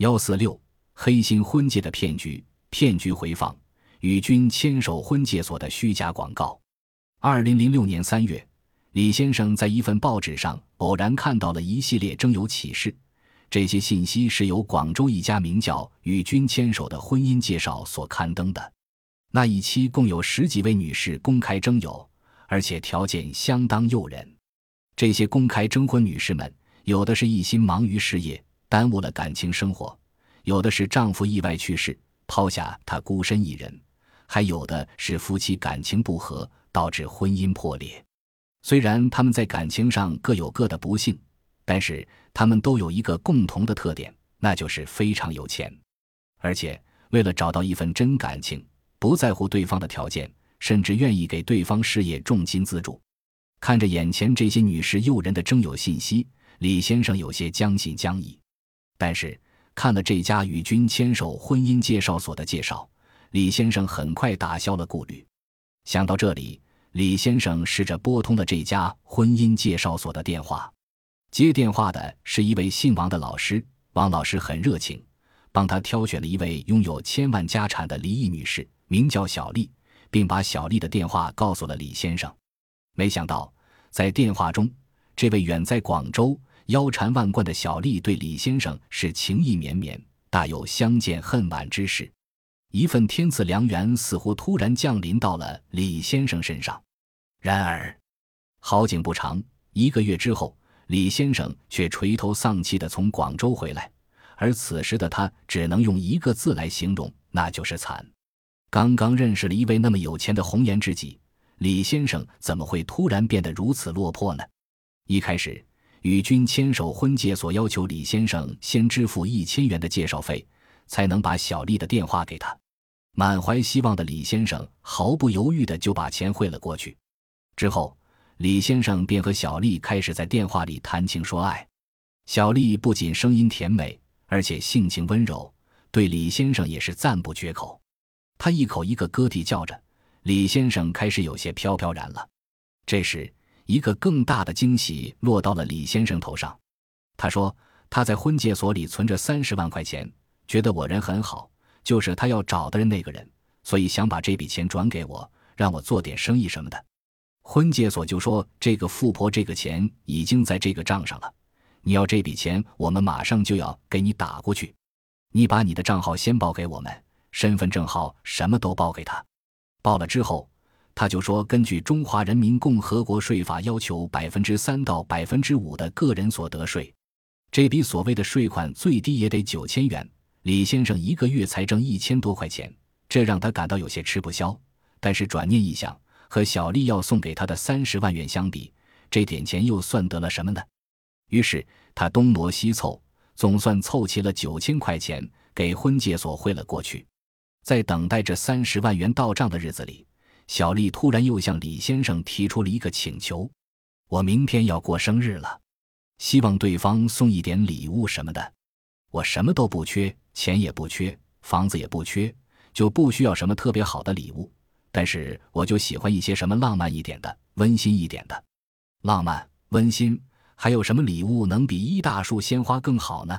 幺四六黑心婚介的骗局，骗局回放与君牵手婚介所的虚假广告。二零零六年三月，李先生在一份报纸上偶然看到了一系列征友启事，这些信息是由广州一家名叫“与君牵手”的婚姻介绍所刊登的。那一期共有十几位女士公开征友，而且条件相当诱人。这些公开征婚女士们，有的是一心忙于事业，耽误了感情生活；有的是丈夫意外去世，抛下她孤身一人；还有的是夫妻感情不和，导致婚姻破裂。虽然他们在感情上各有各的不幸，但是他们都有一个共同的特点，那就是非常有钱，而且为了找到一份真感情。不在乎对方的条件，甚至愿意给对方事业重金资助。看着眼前这些女士诱人的征友信息，李先生有些将信将疑。但是看了这家与君牵手婚姻介绍所的介绍，李先生很快打消了顾虑。想到这里，李先生试着拨通了这家婚姻介绍所的电话。接电话的是一位姓王的老师，王老师很热情，帮他挑选了一位拥有千万家产的离异女士。名叫小丽，并把小丽的电话告诉了李先生。没想到，在电话中，这位远在广州、腰缠万贯的小丽对李先生是情意绵绵，大有相见恨晚之势。一份天赐良缘似乎突然降临到了李先生身上。然而，好景不长，一个月之后，李先生却垂头丧气地从广州回来，而此时的他只能用一个字来形容，那就是惨。刚刚认识了一位那么有钱的红颜知己，李先生怎么会突然变得如此落魄呢？一开始，与君牵手婚介所要求李先生先支付一千元的介绍费，才能把小丽的电话给他。满怀希望的李先生毫不犹豫的就把钱汇了过去。之后，李先生便和小丽开始在电话里谈情说爱。小丽不仅声音甜美，而且性情温柔，对李先生也是赞不绝口。他一口一个哥弟叫着，李先生开始有些飘飘然了。这时，一个更大的惊喜落到了李先生头上。他说：“他在婚介所里存着三十万块钱，觉得我人很好，就是他要找的人那个人，所以想把这笔钱转给我，让我做点生意什么的。”婚介所就说：“这个富婆，这个钱已经在这个账上了，你要这笔钱，我们马上就要给你打过去。你把你的账号先报给我们。”身份证号什么都报给他，报了之后，他就说根据中华人民共和国税法要求百分之三到百分之五的个人所得税，这笔所谓的税款最低也得九千元。李先生一个月才挣一千多块钱，这让他感到有些吃不消。但是转念一想，和小丽要送给他的三十万元相比，这点钱又算得了什么呢？于是他东挪西凑，总算凑齐了九千块钱，给婚介所汇了过去。在等待这三十万元到账的日子里，小丽突然又向李先生提出了一个请求：“我明天要过生日了，希望对方送一点礼物什么的。我什么都不缺，钱也不缺，房子也不缺，就不需要什么特别好的礼物。但是我就喜欢一些什么浪漫一点的、温馨一点的。浪漫、温馨，还有什么礼物能比一大束鲜花更好呢？”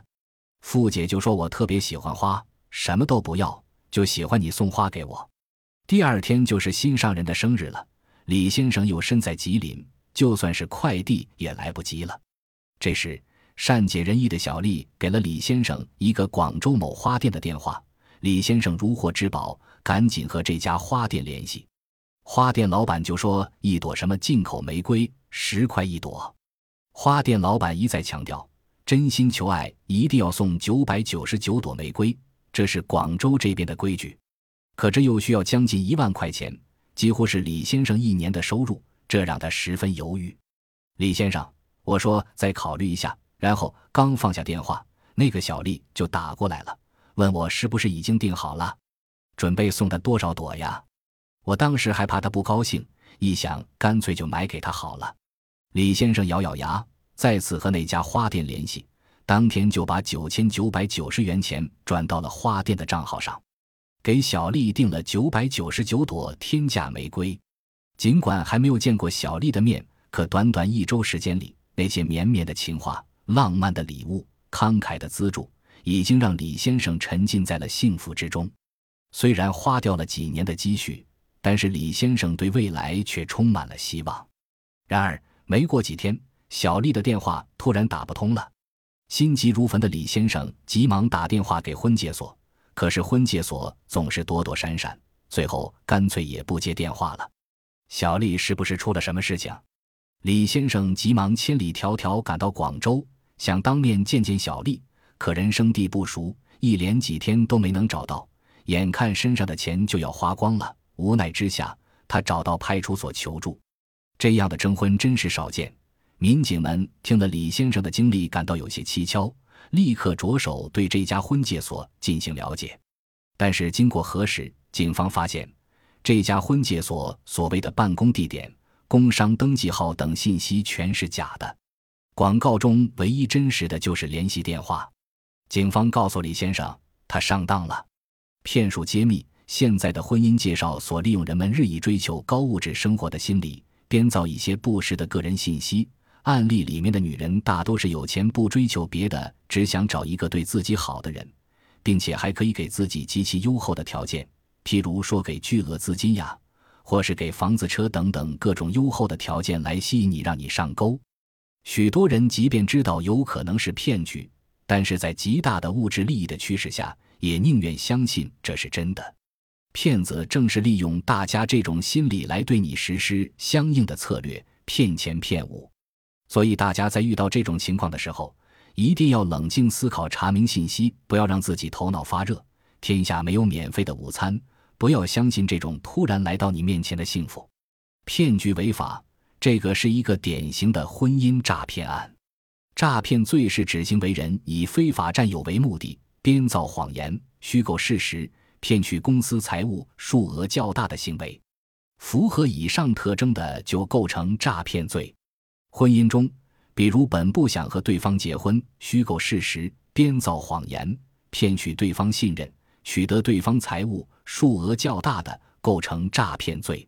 傅姐就说：“我特别喜欢花，什么都不要。”就喜欢你送花给我。第二天就是心上人的生日了，李先生又身在吉林，就算是快递也来不及了。这时，善解人意的小丽给了李先生一个广州某花店的电话。李先生如获至宝，赶紧和这家花店联系。花店老板就说一朵什么进口玫瑰十块一朵。花店老板一再强调，真心求爱一定要送九百九十九朵玫瑰。这是广州这边的规矩，可这又需要将近一万块钱，几乎是李先生一年的收入，这让他十分犹豫。李先生，我说再考虑一下，然后刚放下电话，那个小丽就打过来了，问我是不是已经订好了，准备送他多少朵呀？我当时还怕他不高兴，一想干脆就买给他好了。李先生咬咬牙，再次和那家花店联系。当天就把九千九百九十元钱转到了花店的账号上，给小丽订了九百九十九朵天价玫瑰。尽管还没有见过小丽的面，可短短一周时间里，那些绵绵的情话、浪漫的礼物、慷慨的资助，已经让李先生沉浸在了幸福之中。虽然花掉了几年的积蓄，但是李先生对未来却充满了希望。然而，没过几天，小丽的电话突然打不通了。心急如焚的李先生急忙打电话给婚介所，可是婚介所总是躲躲闪闪，最后干脆也不接电话了。小丽是不是出了什么事情？李先生急忙千里迢迢赶到广州，想当面见见小丽，可人生地不熟，一连几天都没能找到。眼看身上的钱就要花光了，无奈之下，他找到派出所求助。这样的征婚真是少见。民警们听了李先生的经历，感到有些蹊跷，立刻着手对这家婚介所进行了解。但是经过核实，警方发现这家婚介所所谓的办公地点、工商登记号等信息全是假的，广告中唯一真实的就是联系电话。警方告诉李先生，他上当了。骗术揭秘：现在的婚姻介绍所利用人们日益追求高物质生活的心理，编造一些不实的个人信息。案例里面的女人大多是有钱不追求别的，只想找一个对自己好的人，并且还可以给自己极其优厚的条件，譬如说给巨额资金呀，或是给房子、车等等各种优厚的条件来吸引你，让你上钩。许多人即便知道有可能是骗局，但是在极大的物质利益的驱使下，也宁愿相信这是真的。骗子正是利用大家这种心理来对你实施相应的策略，骗钱骗物。所以，大家在遇到这种情况的时候，一定要冷静思考，查明信息，不要让自己头脑发热。天下没有免费的午餐，不要相信这种突然来到你面前的幸福。骗局违法，这个是一个典型的婚姻诈骗案。诈骗罪是指行为人以非法占有为目的，编造谎言、虚构事实，骗取公司财物数额较大的行为。符合以上特征的，就构成诈骗罪。婚姻中，比如本不想和对方结婚，虚构事实、编造谎言，骗取对方信任，取得对方财物数额较大的，构成诈骗罪。